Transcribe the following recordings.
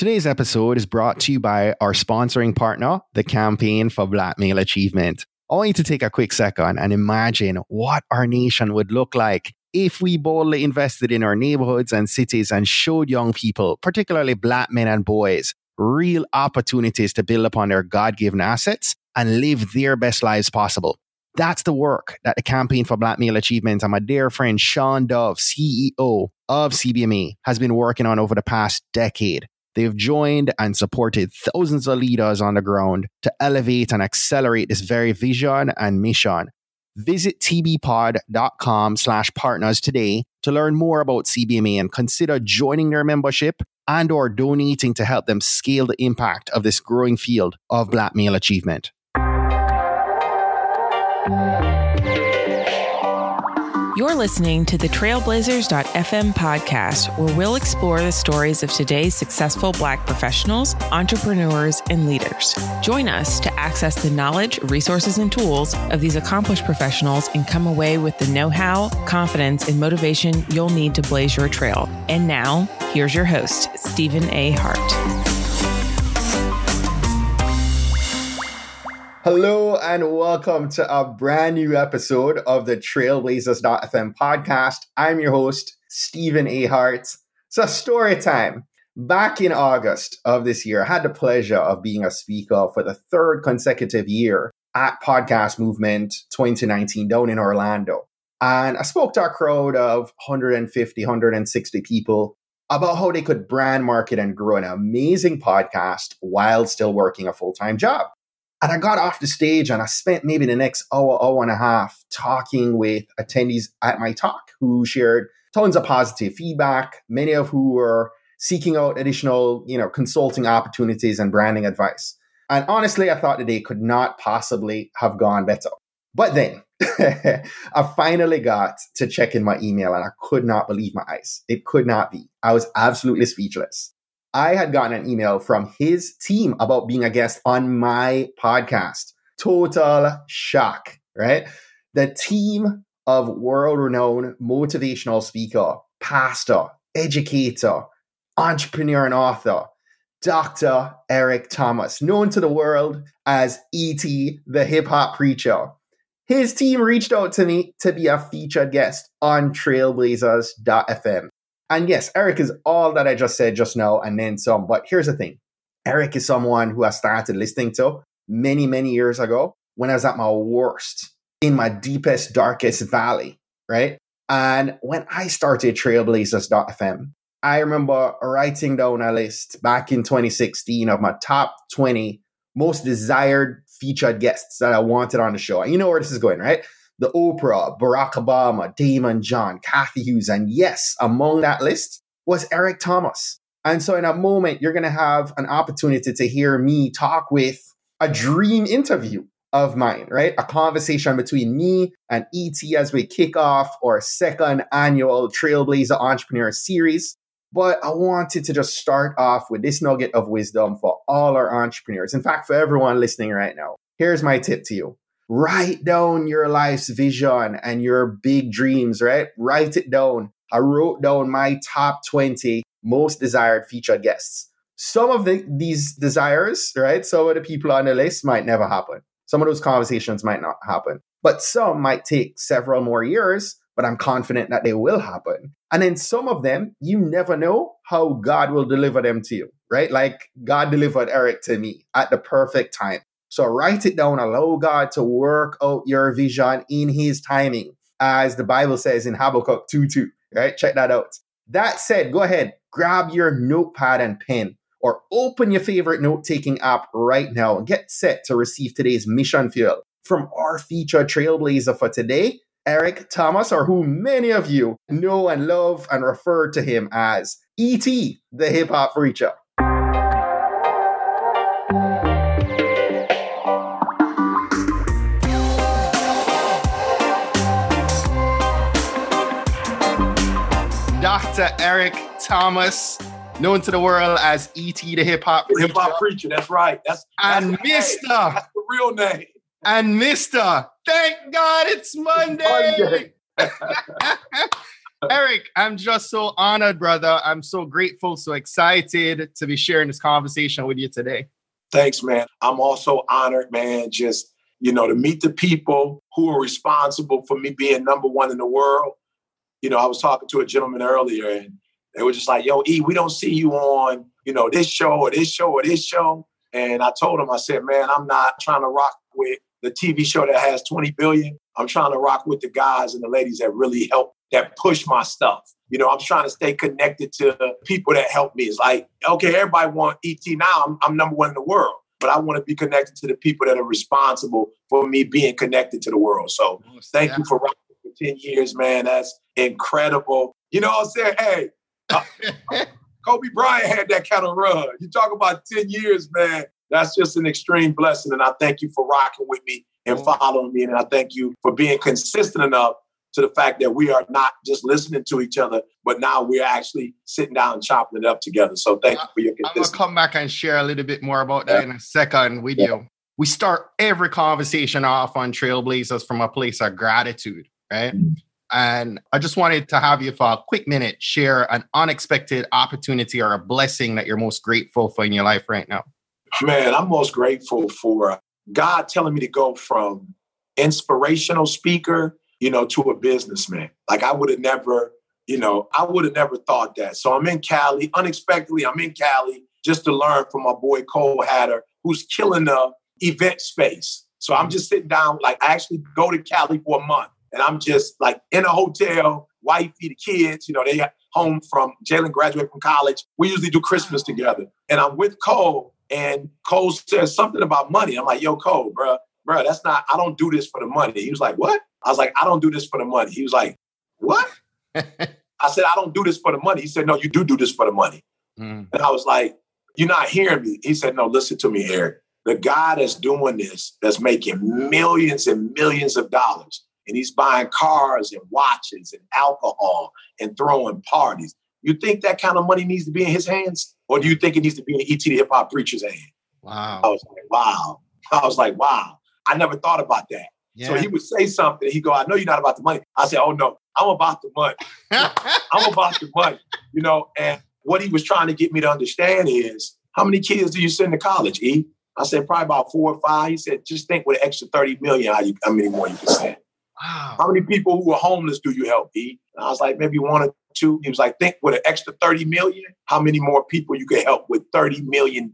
Today's episode is brought to you by our sponsoring partner, the Campaign for Black Male Achievement. I want you to take a quick second and imagine what our nation would look like if we boldly invested in our neighborhoods and cities and showed young people, particularly black men and boys, real opportunities to build upon their God given assets and live their best lives possible. That's the work that the Campaign for Black Male Achievement and my dear friend Shawn Dove, CEO of CBMA, has been working on over the past decade. They've joined and supported thousands of leaders on the ground to elevate and accelerate this very vision and mission. Visit tbpod.com slash partners today to learn more about CBMA and consider joining their membership and or donating to help them scale the impact of this growing field of black male achievement. You're listening to the Trailblazers.fm podcast, where we'll explore the stories of today's successful Black professionals, entrepreneurs, and leaders. Join us to access the knowledge, resources, and tools of these accomplished professionals and come away with the know how, confidence, and motivation you'll need to blaze your trail. And now, here's your host, Stephen A. Hart. Hello and welcome to a brand new episode of the Trailblazers.fm podcast. I'm your host, Stephen A. Hart. So, story time. Back in August of this year, I had the pleasure of being a speaker for the third consecutive year at Podcast Movement 2019 down in Orlando. And I spoke to a crowd of 150, 160 people about how they could brand, market, and grow an amazing podcast while still working a full time job. And I got off the stage and I spent maybe the next hour, hour and a half talking with attendees at my talk who shared tons of positive feedback, many of who were seeking out additional, you know, consulting opportunities and branding advice. And honestly, I thought the day could not possibly have gone better. But then I finally got to check in my email and I could not believe my eyes. It could not be. I was absolutely speechless. I had gotten an email from his team about being a guest on my podcast. Total shock, right? The team of world renowned motivational speaker, pastor, educator, entrepreneur, and author, Dr. Eric Thomas, known to the world as E.T., the hip hop preacher. His team reached out to me to be a featured guest on Trailblazers.fm. And yes, Eric is all that I just said just now and then some. But here's the thing Eric is someone who I started listening to many, many years ago when I was at my worst, in my deepest, darkest valley, right? And when I started Trailblazers.fm, I remember writing down a list back in 2016 of my top 20 most desired featured guests that I wanted on the show. And you know where this is going, right? The Oprah, Barack Obama, Daymond John, Cathy Hughes, and yes, among that list was Eric Thomas. And so in a moment, you're going to have an opportunity to hear me talk with a dream interview of mine, right? A conversation between me and ET as we kick off our second annual Trailblazer Entrepreneur Series. But I wanted to just start off with this nugget of wisdom for all our entrepreneurs. In fact, for everyone listening right now, here's my tip to you write down your life's vision and your big dreams, right? Write it down. I wrote down my top 20 most desired featured guests. Some of the, these desires, right? Some of the people on the list might never happen. Some of those conversations might not happen, but some might take several more years, but I'm confident that they will happen. And then some of them, you never know how God will deliver them to you, right? Like God delivered Eric to me at the perfect time. So write it down, allow God to work out your vision in his timing, as the Bible says in Habakkuk 2 2. Right? Check that out. That said, go ahead, grab your notepad and pen or open your favorite note taking app right now and get set to receive today's mission field from our featured trailblazer for today, Eric Thomas, or who many of you know and love and refer to him as E.T., the hip hop preacher. Eric Thomas, known to the world as E.T. the Hip Hop Hip Hop Preacher. That's right. That's, that's and Mister. That's the real name. And Mister. Thank God it's Monday. Monday. Eric, I'm just so honored, brother. I'm so grateful, so excited to be sharing this conversation with you today. Thanks, man. I'm also honored, man, just, you know, to meet the people who are responsible for me being number one in the world. You know, I was talking to a gentleman earlier and they were just like, yo, E, we don't see you on, you know, this show or this show or this show. And I told him, I said, man, I'm not trying to rock with the TV show that has 20 billion. I'm trying to rock with the guys and the ladies that really help, that push my stuff. You know, I'm trying to stay connected to people that help me. It's like, okay, everybody want ET now. I'm, I'm number one in the world, but I want to be connected to the people that are responsible for me being connected to the world. So thank you for rocking for 10 years, man. That's incredible. You know what I'm saying? Hey, uh, Kobe Bryant had that kind of run. You talk about 10 years, man. That's just an extreme blessing. And I thank you for rocking with me and mm-hmm. following me. And I thank you for being consistent enough to the fact that we are not just listening to each other, but now we're actually sitting down and chopping it up together. So thank you for your consistency. I'm going to come back and share a little bit more about that yeah. in a second with yeah. We start every conversation off on Trailblazers from a place of gratitude, right? Mm-hmm. And I just wanted to have you for a quick minute share an unexpected opportunity or a blessing that you're most grateful for in your life right now. Man, I'm most grateful for God telling me to go from inspirational speaker, you know, to a businessman. Like I would have never, you know, I would have never thought that. So I'm in Cali, unexpectedly, I'm in Cali just to learn from my boy Cole Hatter, who's killing the event space. So I'm just sitting down, like I actually go to Cali for a month and I'm just like in a hotel, wifey, the kids, you know, they home from Jalen graduated from college. We usually do Christmas together. And I'm with Cole, and Cole says something about money. I'm like, yo, Cole, bro, bro, that's not, I don't do this for the money. He was like, what? I was like, I don't do this for the money. He was like, what? I said, I don't do this for the money. He said, no, you do do this for the money. Mm. And I was like, you're not hearing me. He said, no, listen to me, Eric. The guy that's doing this, that's making millions and millions of dollars, and he's buying cars and watches and alcohol and throwing parties. You think that kind of money needs to be in his hands? Or do you think it needs to be in ET the hip hop preacher's hand? Wow. I was like, wow. I was like, wow. I never thought about that. Yeah. So he would say something. He'd go, I know you're not about the money. I said, oh no, I'm about the money. I'm about the money. You know, and what he was trying to get me to understand is how many kids do you send to college, E? I said, probably about four or five. He said, just think with an extra 30 million, how, you, how many more you can send. Wow. How many people who are homeless do you help, E? And I was like, maybe one or two. He was like, think with an extra 30 million, how many more people you can help with $30 million?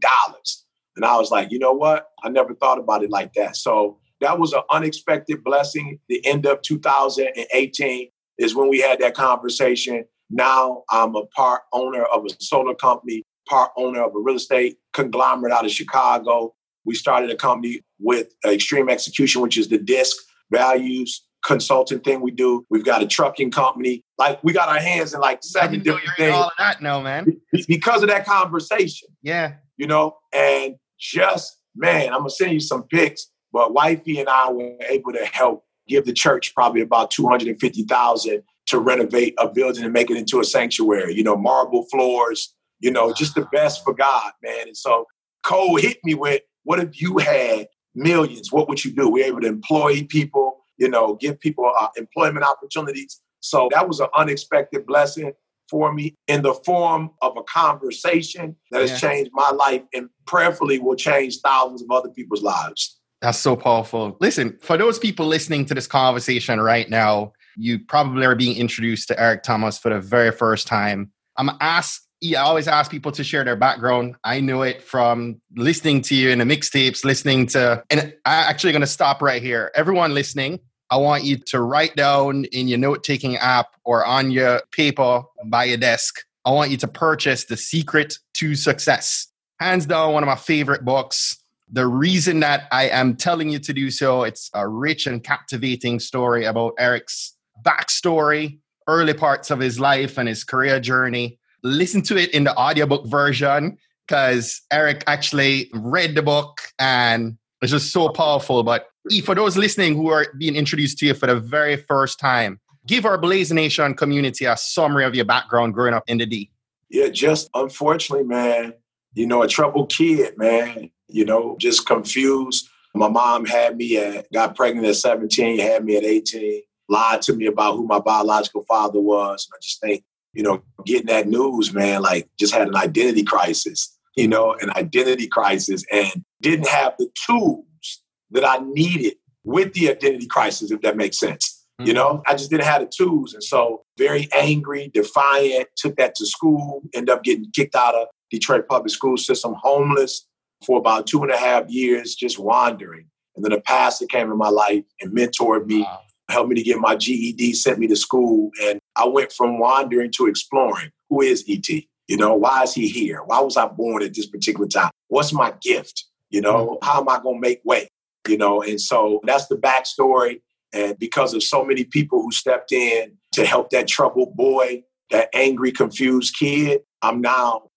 And I was like, you know what? I never thought about it like that. So that was an unexpected blessing. The end of 2018 is when we had that conversation. Now I'm a part owner of a solar company, part owner of a real estate conglomerate out of Chicago. We started a company with Extreme Execution, which is the DISC values consulting thing we do. We've got a trucking company. Like we got our hands in like seven different things. All of that, no man. Because of that conversation. Yeah. You know, and just man, I'm gonna send you some pics. But wifey and I were able to help give the church probably about two hundred and fifty thousand to renovate a building and make it into a sanctuary. You know, marble floors. You know, just the best for God, man. And so Cole hit me with, "What if you had millions? What would you do?" We're able to employ people you know, give people uh, employment opportunities. So that was an unexpected blessing for me in the form of a conversation that has changed my life and prayerfully will change thousands of other people's lives. That's so powerful. Listen, for those people listening to this conversation right now, you probably are being introduced to Eric Thomas for the very first time. I'm asked I always ask people to share their background. I knew it from listening to you in the mixtapes, listening to, and I'm actually going to stop right here. Everyone listening, I want you to write down in your note taking app or on your paper by your desk. I want you to purchase The Secret to Success. Hands down, one of my favorite books. The reason that I am telling you to do so, it's a rich and captivating story about Eric's backstory, early parts of his life and his career journey listen to it in the audiobook version because Eric actually read the book and it's just so powerful. But for those listening who are being introduced to you for the very first time, give our Blaze Nation community a summary of your background growing up in the D. Yeah, just unfortunately, man, you know, a troubled kid, man, you know, just confused. My mom had me at, got pregnant at 17, had me at 18. lied to me about who my biological father was. And I just think, you know, getting that news, man, like just had an identity crisis, you know, an identity crisis and didn't have the tools that I needed with the identity crisis, if that makes sense. You mm-hmm. know, I just didn't have the tools. And so very angry, defiant, took that to school, ended up getting kicked out of Detroit public school system, homeless for about two and a half years, just wandering. And then a pastor came in my life and mentored me, wow. Helped me to get my GED, sent me to school. And I went from wandering to exploring. Who is ET? You know, why is he here? Why was I born at this particular time? What's my gift? You know, mm-hmm. how am I going to make way? You know, and so that's the backstory. And because of so many people who stepped in to help that troubled boy, that angry, confused kid, I'm now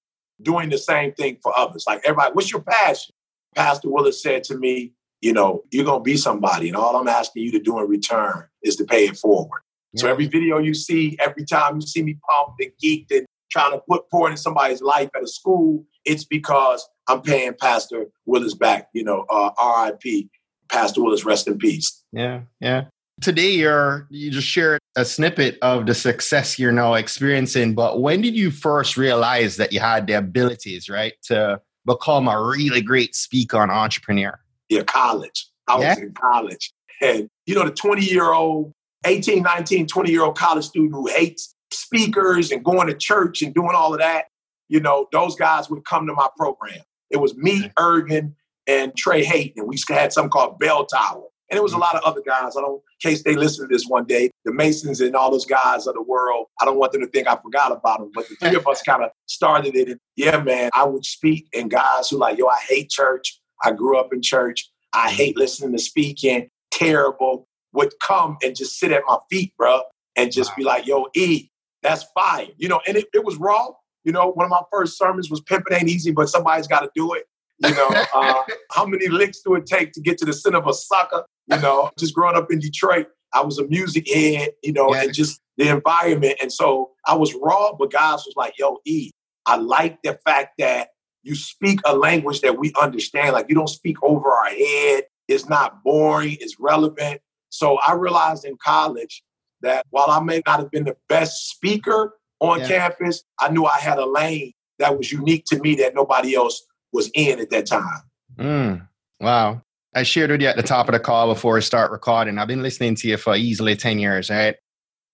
doing the same thing for others. Like everybody, what's your passion? Pastor Willis said to me, you know, you're going to be somebody. And all I'm asking you to do in return is to pay it forward. Yeah. So every video you see, every time you see me pumped and geeked and trying to put pour in somebody's life at a school, it's because I'm paying Pastor Willis back, you know, uh, RIP, Pastor Willis, rest in peace. Yeah, yeah. Today, you're you just shared a snippet of the success you're now experiencing. But when did you first realize that you had the abilities, right, to become a really great speaker and entrepreneur? Yeah, college. I yeah? was in college, and you know the 20 year old, 18, 19, 20 year old college student who hates speakers and going to church and doing all of that. You know, those guys would come to my program. It was me, Ervin, and Trey Hayton. And we had something called Bell Tower. And it was a mm-hmm. lot of other guys. I don't, in case they listen to this one day, the Masons and all those guys of the world, I don't want them to think I forgot about them. But the three of us kind of started it. And yeah, man, I would speak and guys who like, yo, I hate church. I grew up in church. I hate listening to speaking. Terrible. Would come and just sit at my feet, bro, and just be like, yo, E, that's fire. You know, and it, it was raw. You know, one of my first sermons was pimping ain't easy, but somebody's got to do it. You know, uh, how many licks do it take to get to the center of a sucker? You know, just growing up in Detroit, I was a music head, you know, and just the environment. And so I was raw, but guys was like, yo, E, I like the fact that you speak a language that we understand. Like you don't speak over our head. It's not boring, it's relevant. So I realized in college that while I may not have been the best speaker on yeah. campus, I knew I had a lane that was unique to me that nobody else was in at that time. Mm, wow. I shared with you at the top of the call before I start recording. I've been listening to you for easily 10 years, right?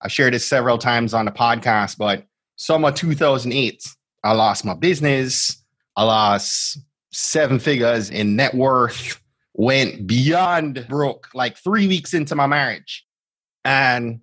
I've shared this several times on the podcast, but summer 2008, I lost my business. Lost seven figures in net worth, went beyond broke like three weeks into my marriage. And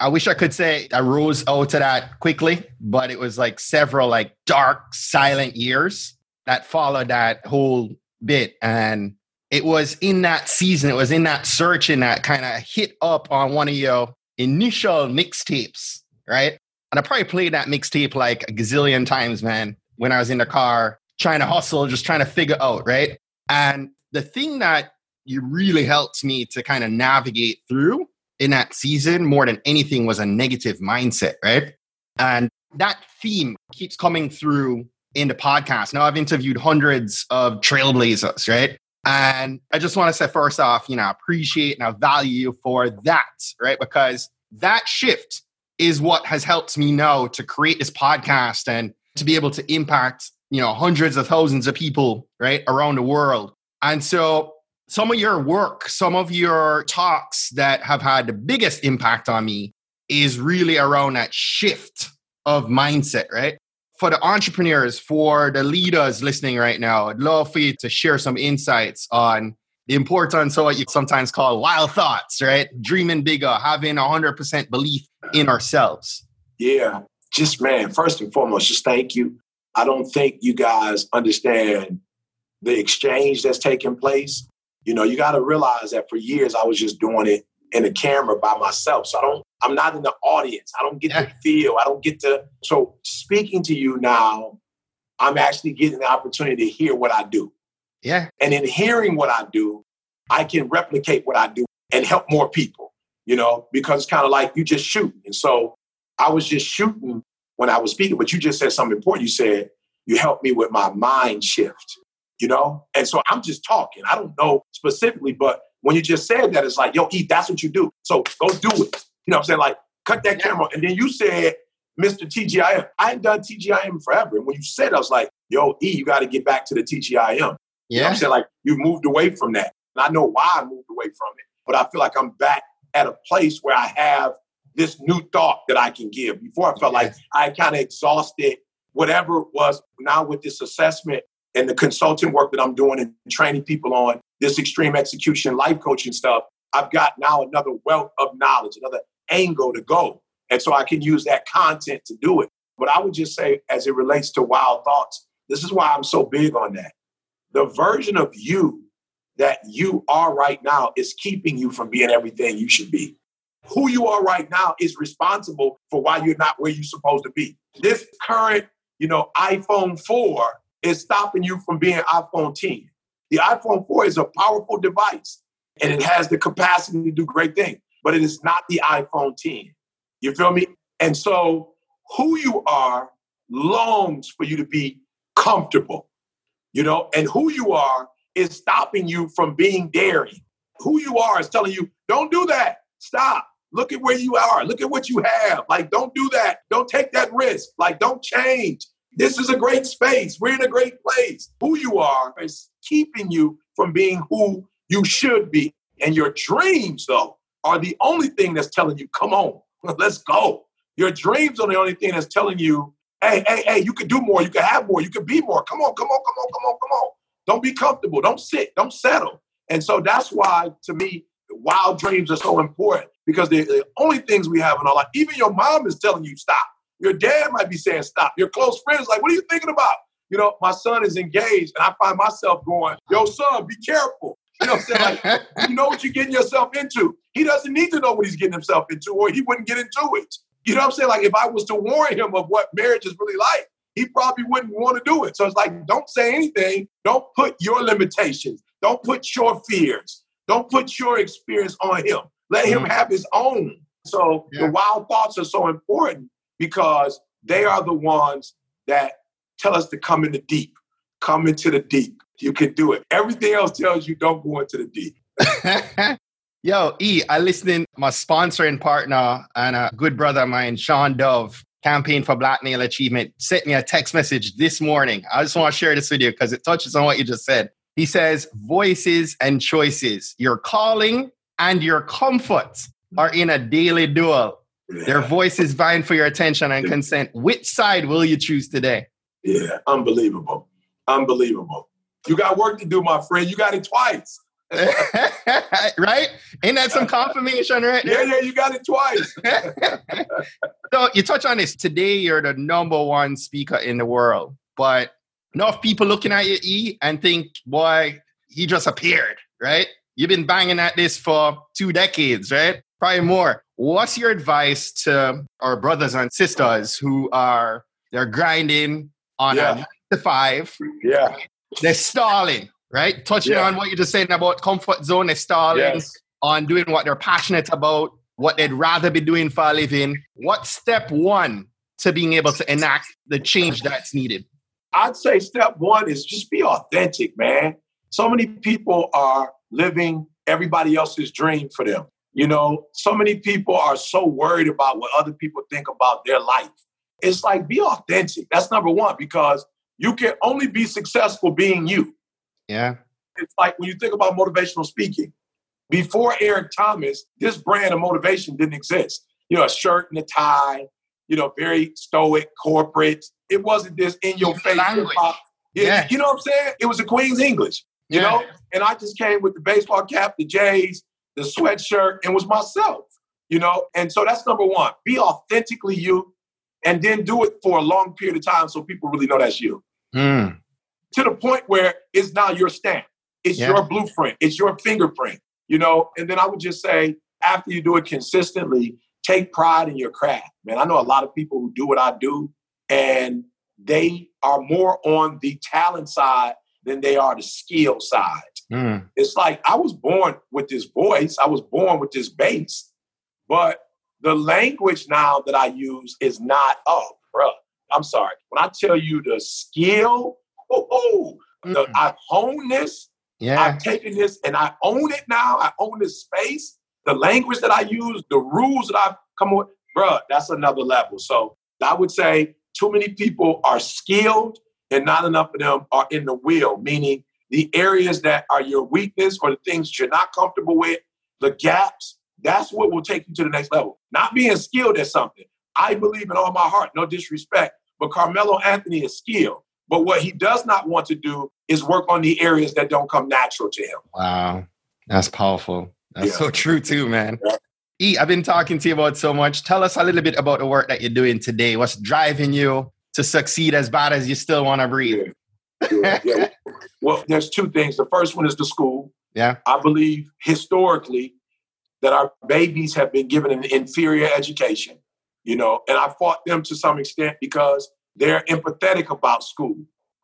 I wish I could say I rose out of that quickly, but it was like several like dark, silent years that followed that whole bit. And it was in that season, it was in that search searching that kind of hit up on one of your initial mixtapes, right? And I probably played that mixtape like a gazillion times, man, when I was in the car trying to hustle, just trying to figure out, right? And the thing that you really helped me to kind of navigate through in that season more than anything was a negative mindset, right? And that theme keeps coming through in the podcast. Now I've interviewed hundreds of trailblazers, right? And I just want to say first off, you know, appreciate and I value you for that, right? Because that shift is what has helped me now to create this podcast and to be able to impact, you know, hundreds of thousands of people, right, around the world. And so some of your work, some of your talks that have had the biggest impact on me is really around that shift of mindset, right? For the entrepreneurs, for the leaders listening right now, I'd love for you to share some insights on the importance of what you sometimes call wild thoughts, right? Dreaming bigger, having 100% belief in ourselves. Yeah, just man, first and foremost, just thank you. I don't think you guys understand the exchange that's taking place you know, you got to realize that for years I was just doing it in a camera by myself. So I don't, I'm not in the audience. I don't get yeah. to feel. I don't get to. So speaking to you now, I'm actually getting the opportunity to hear what I do. Yeah. And in hearing what I do, I can replicate what I do and help more people, you know, because it's kind of like you just shoot. And so I was just shooting when I was speaking, but you just said something important. You said, you helped me with my mind shift you know? And so I'm just talking. I don't know specifically, but when you just said that, it's like, yo, E, that's what you do. So go do it. You know what I'm saying? Like, cut that camera. And then you said, Mr. TGIM. I ain't done TGIM forever. And when you said, I was like, yo, E, you got to get back to the TGIM. Yeah. You know I'm saying? Like, you've moved away from that. And I know why I moved away from it, but I feel like I'm back at a place where I have this new thought that I can give. Before I felt like I kind of exhausted whatever it was. Now with this assessment and the consulting work that I'm doing and training people on this extreme execution life coaching stuff, I've got now another wealth of knowledge, another angle to go. And so I can use that content to do it. But I would just say, as it relates to wild thoughts, this is why I'm so big on that. The version of you that you are right now is keeping you from being everything you should be. Who you are right now is responsible for why you're not where you're supposed to be. This current, you know, iPhone 4 is stopping you from being iPhone 10. The iPhone 4 is a powerful device and it has the capacity to do great things, but it is not the iPhone 10. You feel me? And so who you are longs for you to be comfortable, you know, and who you are is stopping you from being daring. Who you are is telling you, don't do that. Stop. Look at where you are. Look at what you have. Like, don't do that. Don't take that risk. Like, don't change. This is a great space. We're in a great place. Who you are is keeping you from being who you should be. And your dreams, though, are the only thing that's telling you, come on, let's go. Your dreams are the only thing that's telling you, hey, hey, hey, you can do more, you can have more, you can be more. Come on, come on, come on, come on, come on. Don't be comfortable. Don't sit. Don't settle. And so that's why, to me, wild dreams are so important because they're the only things we have in our life. Even your mom is telling you stop. Your dad might be saying stop. Your close friends like, what are you thinking about? You know, my son is engaged, and I find myself going, "Yo, son, be careful." You know, what I'm saying like, you know what you're getting yourself into. He doesn't need to know what he's getting himself into, or he wouldn't get into it. You know what I'm saying? Like, if I was to warn him of what marriage is really like, he probably wouldn't want to do it. So it's like, don't say anything. Don't put your limitations. Don't put your fears. Don't put your experience on him. Let him mm-hmm. have his own. So yeah. the wild thoughts are so important because they are the ones that tell us to come in the deep. Come into the deep. You can do it. Everything else tells you don't go into the deep. Yo, E, I listening my sponsor and partner and a good brother of mine, Shawn Dove, campaign for Black Male Achievement, sent me a text message this morning. I just want to share this with you because it touches on what you just said. He says, voices and choices, your calling and your comfort are in a daily duel. Yeah. Their voices vying for your attention and consent. Which side will you choose today? Yeah, unbelievable. Unbelievable. You got work to do, my friend. You got it twice. right? Ain't that some confirmation, right? Yeah, yeah, you got it twice. so you touch on this. Today, you're the number one speaker in the world. But enough people looking at you, E, and think, boy, he just appeared, right? You've been banging at this for two decades, right? Probably more. What's your advice to our brothers and sisters who are they're grinding on yeah. a nine to five? Yeah. They're stalling right? Touching yeah. on what you're just saying about comfort zone, stalling yes. on doing what they're passionate about, what they'd rather be doing for a living. What's step one to being able to enact the change that's needed? I'd say step one is just be authentic, man. So many people are living everybody else's dream for them. You know, so many people are so worried about what other people think about their life. It's like be authentic. That's number one, because you can only be successful being you. Yeah. It's like when you think about motivational speaking, before Eric Thomas, this brand of motivation didn't exist. You know, a shirt and a tie, you know, very stoic, corporate. It wasn't this in your face. Yeah. You know what I'm saying? It was a Queen's English, you yeah. know? And I just came with the baseball cap, the J's, the sweatshirt, and was myself, you know? And so that's number one. Be authentically you and then do it for a long period of time so people really know that's you. Mm to the point where it's now your stamp. It's yeah. your blueprint. It's your fingerprint, you know? And then I would just say, after you do it consistently, take pride in your craft. Man, I know a lot of people who do what I do, and they are more on the talent side than they are the skill side. Mm. It's like I was born with this voice, I was born with this bass, but the language now that I use is not, oh, bro, I'm sorry. When I tell you the skill oh, mm. I've honed this. Yeah. I've taken this and I own it now. I own this space. the language that I use, the rules that I've come with, bruh, that's another level. So I would say too many people are skilled and not enough of them are in the will, meaning the areas that are your weakness or the things you're not comfortable with, the gaps, that's what will take you to the next level. Not being skilled at something. I believe in all my heart, no disrespect, but Carmelo Anthony is skilled. But what he does not want to do is work on the areas that don't come natural to him. Wow. That's powerful. That's yeah. so true too, man. Yeah. E, I've been talking to you about so much. Tell us a little bit about the work that you're doing today. What's driving you to succeed as bad as you still want to breathe? Yeah. yeah. well, there's two things. The first one is the school. Yeah. I believe historically that our babies have been given an inferior education, you know, and I fought them to some extent because they're empathetic about school.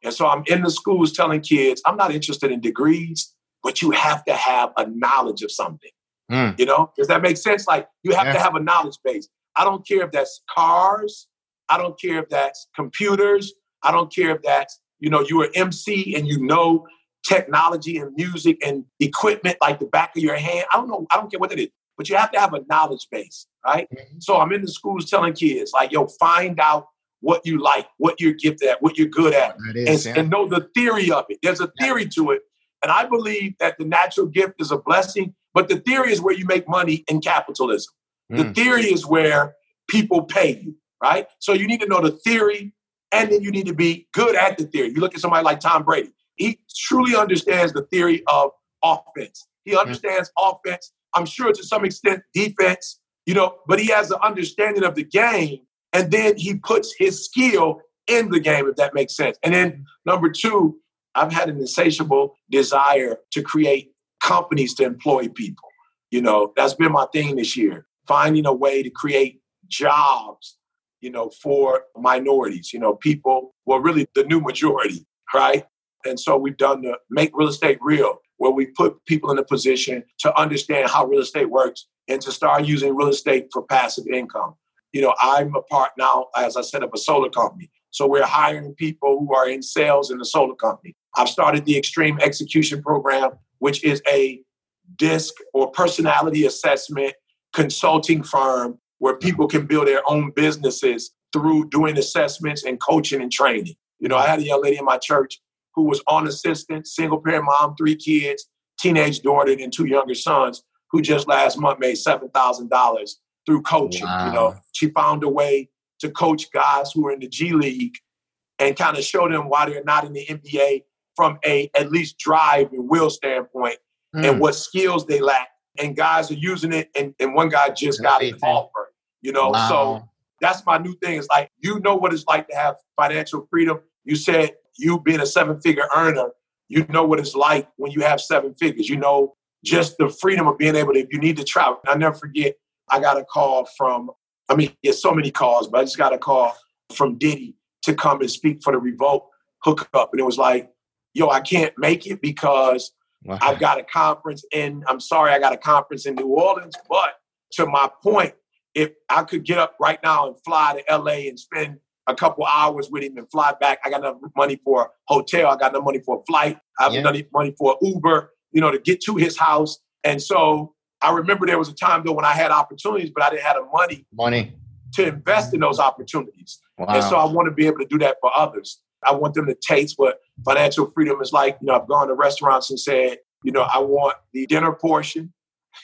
And so I'm in the schools telling kids, I'm not interested in degrees, but you have to have a knowledge of something. Mm. You know, does that make sense? Like you have yeah. to have a knowledge base. I don't care if that's cars. I don't care if that's computers. I don't care if that's, you know, you're an MC and you know technology and music and equipment like the back of your hand. I don't know. I don't care what it is, but you have to have a knowledge base, right? Mm-hmm. So I'm in the schools telling kids, like, yo, find out what you like, what you're gifted at, what you're good at, is, and, yeah. and, know the theory of it. There's a theory yeah. to it. And I believe that the natural gift is a blessing, but the theory is where you make money in capitalism. Mm. The theory is where people pay you, right? So you need to know the theory and then you need to be good at the theory. You look at somebody like Tom Brady, he truly understands the theory of offense. He mm. understands mm. offense, I'm sure to some extent defense, you know, but he has an understanding of the game and then he puts his skill in the game, if that makes sense. And then number two, I've had an insatiable desire to create companies to employ people. You know, that's been my thing this year, finding a way to create jobs, you know, for minorities, you know, people, well, really the new majority, right? And so we've done the Make Real Estate Real, where we put people in a position to understand how real estate works and to start using real estate for passive income you know, I'm a part now, as I said, of a solar company. So we're hiring people who are in sales in the solar company. I've started the Extreme Execution Program, which is a DISC or personality assessment consulting firm where people can build their own businesses through doing assessments and coaching and training. You know, I had a young lady in my church who was on assistance, single parent mom, three kids, teenage daughter, and two younger sons, who just last month made $7,000 through coaching. Wow. You know, she found a way to coach guys who are in the G League and kind of show them why they're not in the NBA from a at least drive and will standpoint mm. and what skills they lack. And guys are using it, and, and one guy just got an offer. You know, wow. so that's my new thing. Is like you know what it's like to have financial freedom. You said you being a seven figure earner, you know what it's like when you have seven figures. You know just the freedom of being able to, if you need to travel. I never forget I got a call from, I mean, there's so many calls, but I just got a call from Diddy to come and speak for the Revolt hookup. And it was like, yo, I can't make it because wow. I've got a conference in, I'm sorry, I got a conference in New Orleans. But to my point, if I could get up right now and fly to LA and spend a couple hours with him and fly back, I got enough money for a hotel, I got enough money for a flight, I have yeah. enough money for Uber, you know, to get to his house. And so I remember there was a time though when I had opportunities, but I didn't have the money money to invest in those opportunities. Wow. And so I want to be able to do that for others. I want them to taste what financial freedom is like. You know, I've gone to restaurants and said, you know, I want the dinner portion.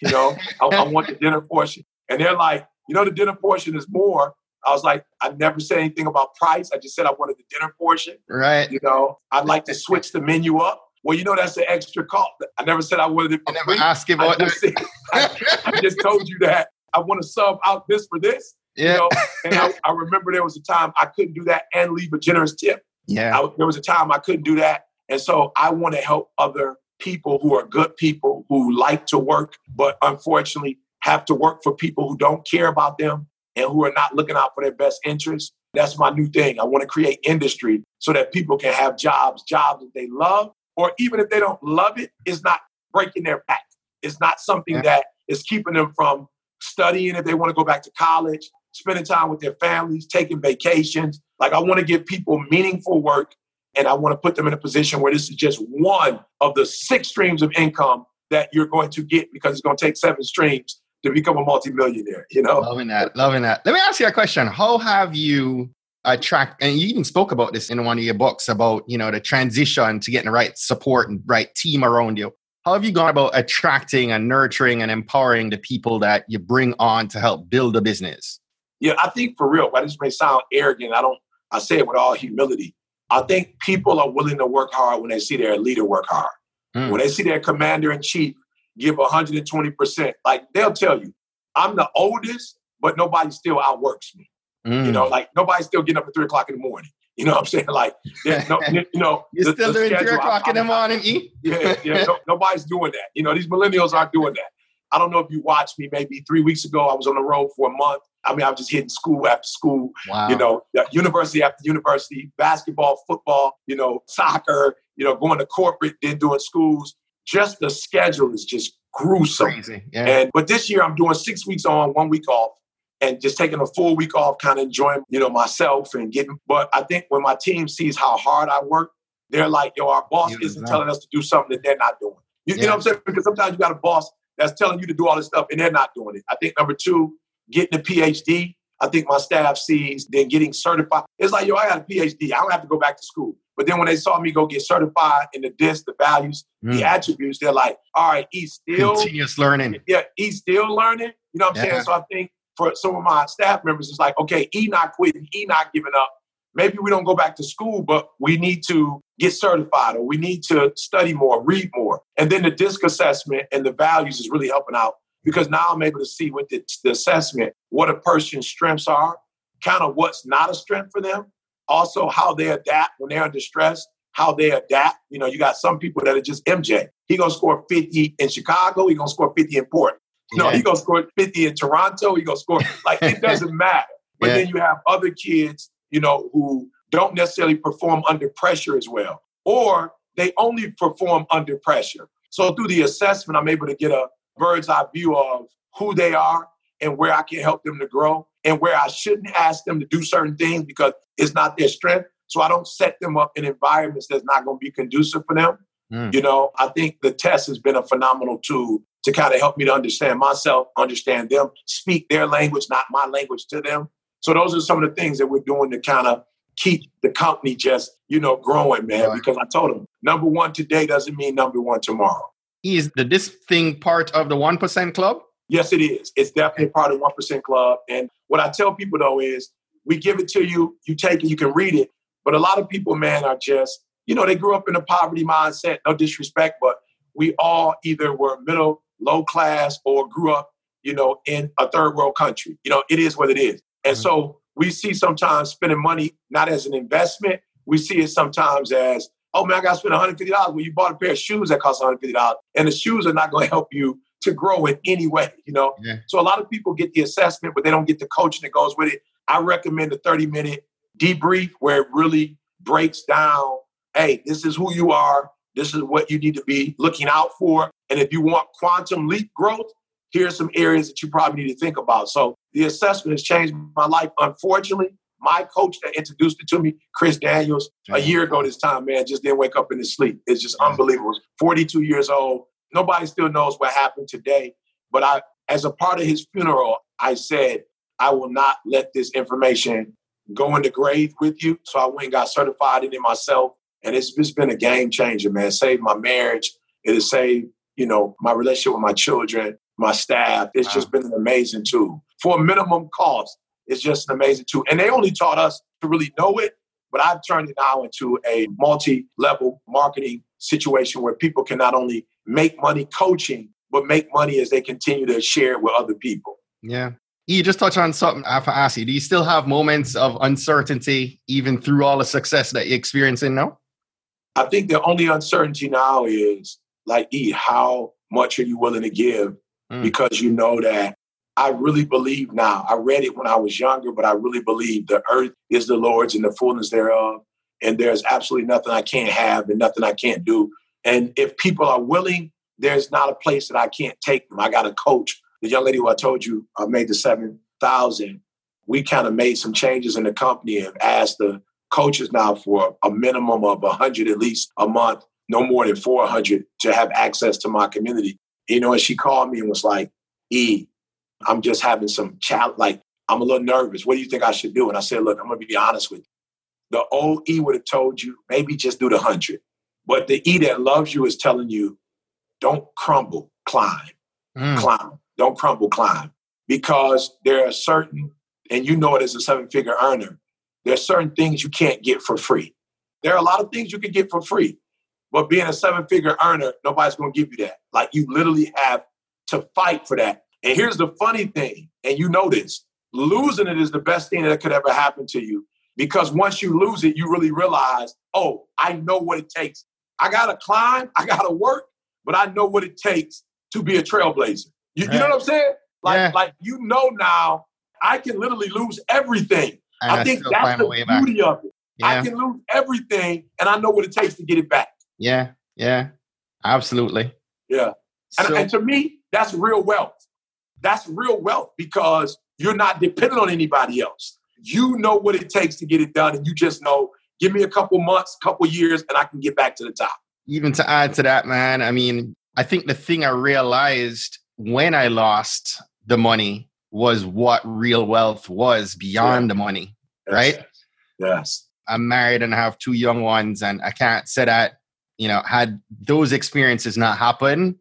You know, I, I want the dinner portion, and they're like, you know, the dinner portion is more. I was like, I never said anything about price. I just said I wanted the dinner portion. Right. You know, I'd like to switch the menu up. Well, you know that's an extra cost. I never said I wanted it. For I never free. asked him what. I just, said, I, I just told you that I want to sub out this for this. Yeah. You know? And I, I, remember there was a time I couldn't do that and leave a generous tip. Yeah. I, there was a time I couldn't do that, and so I want to help other people who are good people who like to work, but unfortunately have to work for people who don't care about them and who are not looking out for their best interests. That's my new thing. I want to create industry so that people can have jobs, jobs that they love, or even if they don't love it, it's not breaking their back. It's not something yeah. that is keeping them from studying if they want to go back to college, spending time with their families, taking vacations. Like I want to give people meaningful work and I want to put them in a position where this is just one of the six streams of income that you're going to get because it's going to take seven streams to become a multimillionaire, you know? Loving that, loving that. Let me ask you a question. How have you attract and you even spoke about this in one of your books about, you know, the transition to getting the right support and right team around you. How have you gone about attracting and nurturing and empowering the people that you bring on to help build a business? Yeah, I think for real, but this may sound arrogant. I don't I say it with all humility. I think people are willing to work hard when they see their leader work hard. Mm. When they see their commander in chief give 120%, like they'll tell you, I'm the oldest, but nobody still outworks me. Mm. You know, like nobody's still getting up at three o'clock in the morning. You know what I'm saying? Like, no, you know, you're the, still the doing schedule, three o'clock I, in the morning. E? Yeah, yeah. No, nobody's doing that. You know, these millennials aren't doing that. I don't know if you watched me. Maybe three weeks ago, I was on the road for a month. I mean, I'm just hitting school after school. Wow. You know, university after university, basketball, football. You know, soccer. You know, going to corporate, then doing schools. Just the schedule is just gruesome. Yeah. And but this year, I'm doing six weeks on, one week off and just taking a full week off, kind of enjoying, you know, myself and getting. But I think when my team sees how hard I work, they're like, "Yo, our boss isn't telling us to do something that they're not doing." You, yeah. you know what I'm saying? Because sometimes you got a boss that's telling you to do all this stuff and they're not doing it. I think number two, getting a PhD. I think my staff sees then getting certified. It's like, yo, I got a PhD. I don't have to go back to school. But then when they saw me go get certified in the DISC, the values, mm. the attributes, they're like, all right, he's still continuous learning. Yeah, he's still learning. You know what I'm yeah. saying? So I think for some of my staff members, it's like, okay, he not quitting, he not giving up. Maybe we don't go back to school, but we need to get certified or we need to study more, read more. And then the DISC assessment and the values is really helping out because now I'm able to see with the, the assessment what a person's strengths are, kind of what's not a strength for them, also how they adapt when they're under stress, how they adapt. You know, you got some people that are just MJ. He gonna score 50 in Chicago, he gonna score 50 in Port. No, yeah. he gonna score 50 in Toronto. He gonna score like it doesn't matter. But yeah. then you have other kids, you know, who don't necessarily perform under pressure as well, or they only perform under pressure. So through the assessment, I'm able to get a bird's eye view of who they are and where I can help them to grow and where I shouldn't ask them to do certain things because it's not their strength. So I don't set them up in environments that's not going to be conducive for them. Mm. You know, I think the test has been a phenomenal tool to kind of help me to understand myself, understand them, speak their language, not my language to them. So those are some of the things that we're doing to kind of keep the company just, you know, growing, man. Right. Because I told them number one today doesn't mean number one tomorrow. Is the this thing part of the one percent club? Yes, it is. It's definitely part of one percent club. And what I tell people though is we give it to you, you take it, you can read it. But a lot of people, man, are just, you know, they grew up in a poverty mindset, no disrespect, but we all either were middle low class or grew up, you know, in a third world country. You know, it is what it is. And mm-hmm. so we see sometimes spending money not as an investment. We see it sometimes as, oh man, I got to spend $150. Well, you bought a pair of shoes that cost $150, and the shoes are not going to help you to grow in any way, you know? Yeah. So a lot of people get the assessment, but they don't get the coaching that goes with it. I recommend a 30 minute debrief where it really breaks down hey, this is who you are. This is what you need to be looking out for. And if you want quantum leap growth, here's some areas that you probably need to think about. So the assessment has changed my life. Unfortunately, my coach that introduced it to me, Chris Daniels, a year ago this time, man, just didn't wake up in his sleep. It's just unbelievable. 42 years old. Nobody still knows what happened today. But I, as a part of his funeral, I said, I will not let this information go in the grave with you. So I went and got certified in it myself. And it's just been a game changer, man. It saved my marriage. It has saved, you know, my relationship with my children, my staff. It's wow. just been an amazing tool. For a minimum cost, it's just an amazing tool. And they only taught us to really know it, but I've turned it now into a multi-level marketing situation where people can not only make money coaching, but make money as they continue to share it with other people. Yeah. You just touch on something I have to ask you. Do you still have moments of uncertainty even through all the success that you're experiencing now? I think the only uncertainty now is like, E, how much are you willing to give? Mm. Because you know that I really believe now. I read it when I was younger, but I really believe the earth is the Lord's and the fullness thereof. And there's absolutely nothing I can't have and nothing I can't do. And if people are willing, there's not a place that I can't take them. I got a coach. The young lady who I told you I made the 7,000. We kind of made some changes in the company and asked the coaches now for a minimum of 100 at least a month, no more than 400 to have access to my community. You know, and she called me and was like, E, I'm just having some challenge. Like, I'm a little nervous. What do you think I should do? And I said, look, I'm going to be honest with you. The old E would have told you, maybe just do the 100. But the E that loves you is telling you, don't crumble, climb, mm. climb. Don't crumble, climb. Because there are certain, and you know it as a seven figure earner, there are certain things you can't get for free. There are a lot of things you can get for free. But being a seven figure earner, nobody's going to give you that. Like you literally have to fight for that. And here's the funny thing, and you know this losing it is the best thing that could ever happen to you because once you lose it, you really realize, oh, I know what it takes. I got to climb, I got to work, but I know what it takes to be a trailblazer. You, right. you know what I'm saying? Like, yeah. like you know now, I can literally lose everything. And I, I think that's the beauty back. of it. Yeah. I can lose everything, and I know what it takes to get it back. Yeah, yeah, absolutely. Yeah, and, and to me, that's real wealth. That's real wealth because you're not dependent on anybody else. You know what it takes to get it done, and you just know, give me a couple months, couple years, and I can get back to the top. Even to add to that, man, I mean, I think the thing I realized when I lost the money was what real wealth was beyond yeah. the money, yes. right? Yes. I'm married and I have two young ones, and I can't say that, you know, had those experiences not happened,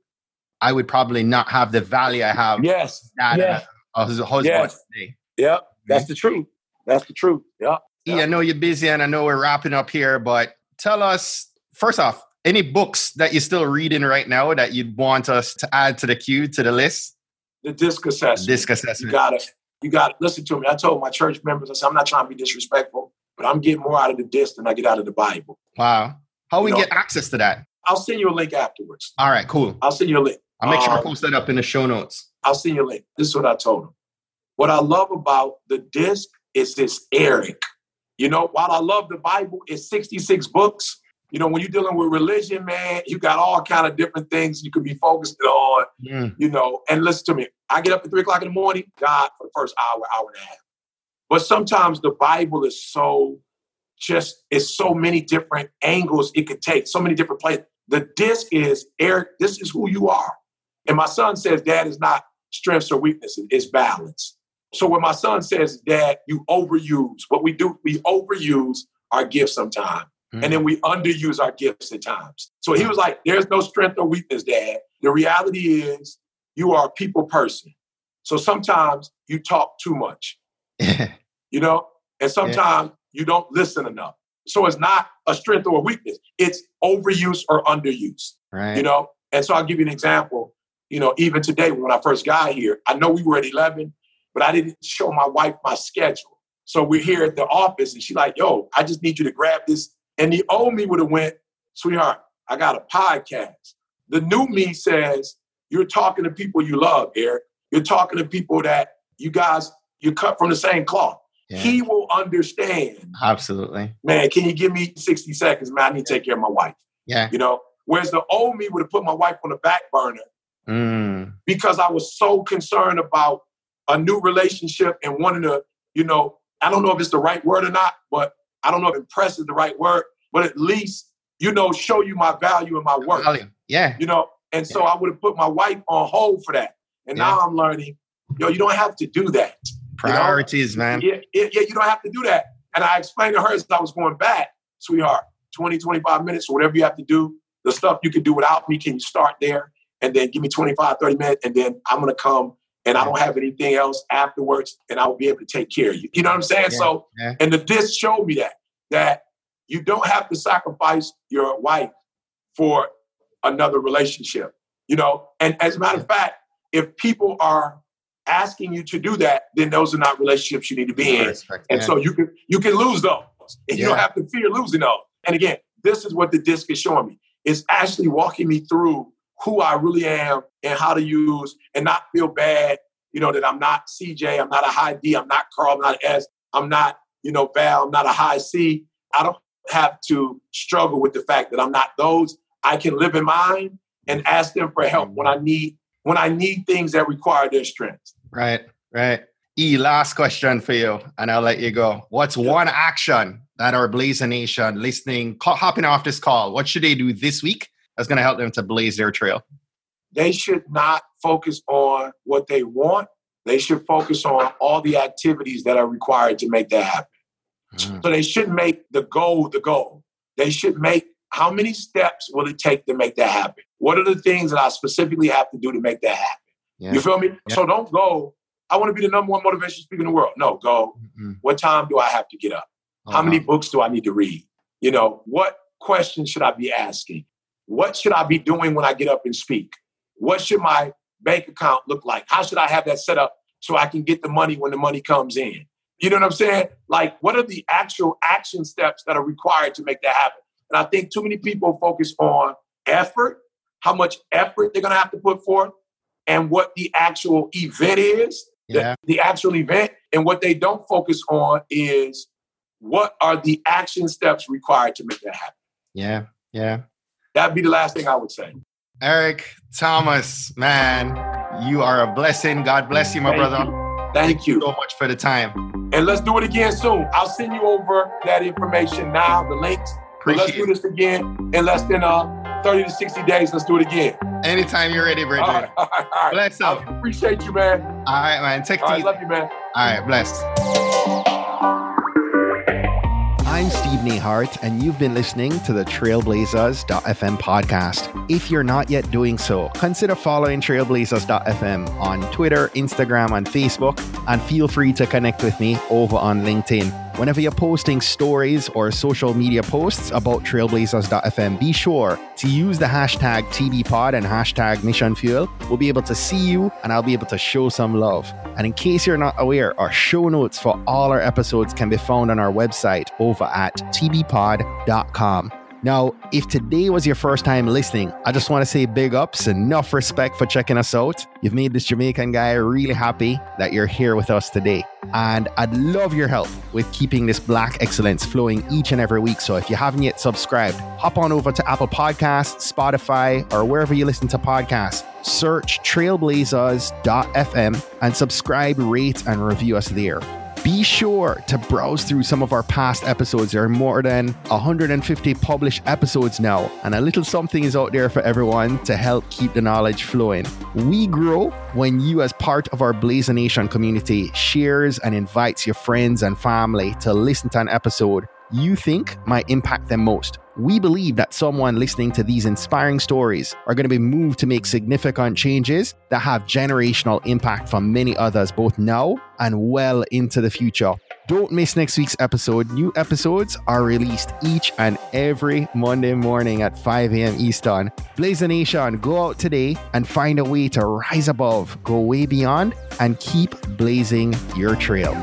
I would probably not have the value I have. Yes. Uh, yes. As a husband yes. today. Yep. That's mm-hmm. the truth. That's the truth. Yeah. Yeah, I know you're busy and I know we're wrapping up here, but tell us first off, any books that you're still reading right now that you'd want us to add to the queue, to the list? The DISC assessment. DISC assessment. You gotta, you gotta listen to me. I told my church members, I said, I'm not trying to be disrespectful, but I'm getting more out of the DISC than I get out of the Bible. Wow. How we get access to that? I'll send you a link afterwards. All right, cool. I'll send you a link. I'll make sure um, I post that up in the show notes. I'll send you a link. This is what I told him. What I love about the DISC is this Eric. You know, while I love the Bible, it's 66 books. You know, when you're dealing with religion, man, you got all kind of different things you could be focused on. Mm. You know, and listen to me. I get up at three o'clock in the morning, God, for the first hour, hour and a half. But sometimes the Bible is so just it's so many different angles it could take, so many different places. The DISC is Eric, this is who you are. And my son says, Dad is not strengths or weaknesses, it's balance. So when my son says, Dad, you overuse, what we do, we overuse our gifts sometimes. Mm. And then we underuse our gifts at times. So he was like, There's no strength or weakness, Dad. The reality is you are a people person. So sometimes you talk too much. you know? And sometimes yeah. you don't listen enough. So it's not a strength or a weakness. It's overuse or underuse. Right. You know? And so I'll give you an example. You know, even today when I first got here, I know we were at 11, but I didn't show my wife my schedule. So we're here at the office and she's like, yo, I just need you to grab this. And the old me would have went, sweetheart, I got a podcast. The new me says, you're talking to people you love, Eric. You're talking to people that you guys, you cut from the same cloth. Yeah. He will understand. Absolutely. Man, can you give me 60 seconds, man? I need to take care of my wife. Yeah. You know, whereas the old me would have put my wife on the back burner mm. because I was so concerned about a new relationship and wanting to, you know, I don't know if it's the right word or not, but I don't know if impress is the right word, but at least, you know, show you my value and my work. Value. Yeah. You know, and so I would have put my wife on hold for that. And yeah. now I'm learning, yo, you don't have to do that. Priorities, you know? man. Yeah, yeah, yeah, you don't have to do that. And I explained to her as I was going back, sweetheart, 20, 25 minutes, or whatever you have to do, the stuff you can do without me, can you start there? And then give me 25, 30 minutes, and then I'm gonna come and I don't have anything else afterwards, and I will be able to take care of you. You know what I'm saying? Yeah, so, yeah. and the DISC showed me that that you don't have to sacrifice your wife for another relationship. You know, and as a matter of fact, if people are asking you to do that, then those are not relationships you need to be in. Respect, and so you can you can lose those, and yeah. you don't have to fear losing those. And again, this is what the DISC is showing me. It's actually walking me through who I really am and how to use and not feel bad, you know, that I'm not CJ, I'm not a high D, I'm not Carl, I'm not S, I'm not, you know, Val, I'm not a high C. I don't have to struggle with the fact that I'm not those. I can live in mine and ask them for help when I mm-hmm. need when I need things that require their strength. Right, right. E, last question for you, and I'll let you go. What's one action that our Blazer Nation listening, hopping off this call, what should they do this week that's going to help them to blaze their trail? They should not focus on what they want. They should focus on all the activities that are required to make that happen. Mm. So they shouldn't make the goal the goal. They should make how many steps will it take to make that happen? What are the things that I specifically have to do to make that happen? Yeah. You feel me? Yeah. So don't go, I want to be the number one motivation speaker in the world. No, go, mm-hmm. what time do I have to get up? Uh-huh. How many books do I need to read? You know, what questions should I be asking? What should I be doing when I get up and speak? What should my bank account look like? How should I have that set up so I can get the money when the money comes in? You know what I'm saying? Like, what are the actual action steps that are required to make that happen? And I think too many people focus on effort, how much effort they're going to have to put forth, and what the actual event is, yeah. the, the actual event. And what they don't focus on is what are the action steps required to make that happen. Yeah, yeah. That'd be the last thing I would say. Eric Thomas, man, you are a blessing. God bless you, my Thank brother. You. Thank you so much for the time. And let's do it again soon. I'll send you over that information now, the links. let's do this again in less than uh, 30 to 60 days. Let's do it again. Anytime you're ready, Bridget. All right, all right, all right. Bless up. I appreciate you, man. All right, man. Take it easy. Love you, man. All right, bless. I'm Steve Nehart, and you've been listening to the Trailblazers.fm podcast. If you're not yet doing so, consider following Trailblazers.fm on Twitter, Instagram, and Facebook, and feel free to connect with me over on LinkedIn. Whenever you're posting stories or social media posts about Trailblazers.fm, be sure to use the hashtag TBPod and hashtag Mission Fuel. We'll be able to see you and I'll be able to show some love. And in case you're not aware, our show notes for all our episodes can be found on our website over at tbpod.com. Now, if today was your first time listening, I just want to say big ups, enough respect for checking us out. You've made this Jamaican guy really happy that you're here with us today. And I'd love your help with keeping this black excellence flowing each and every week. So if you haven't yet subscribed, hop on over to Apple Podcasts, Spotify, or wherever you listen to podcasts. Search trailblazers.fm and subscribe, rate, and review us there. Be sure to browse through some of our past episodes. There are more than 150 published episodes now, and a little something is out there for everyone to help keep the knowledge flowing. We grow when you, as part of our Blazer Nation community, shares and invites your friends and family to listen to an episode you think might impact them most. We believe that someone listening to these inspiring stories are going to be moved to make significant changes that have generational impact for many others, both now and well into the future. Don't miss next week's episode. New episodes are released each and every Monday morning at 5 a.m. Eastern. Blaze the Nation, go out today and find a way to rise above, go way beyond, and keep blazing your trail.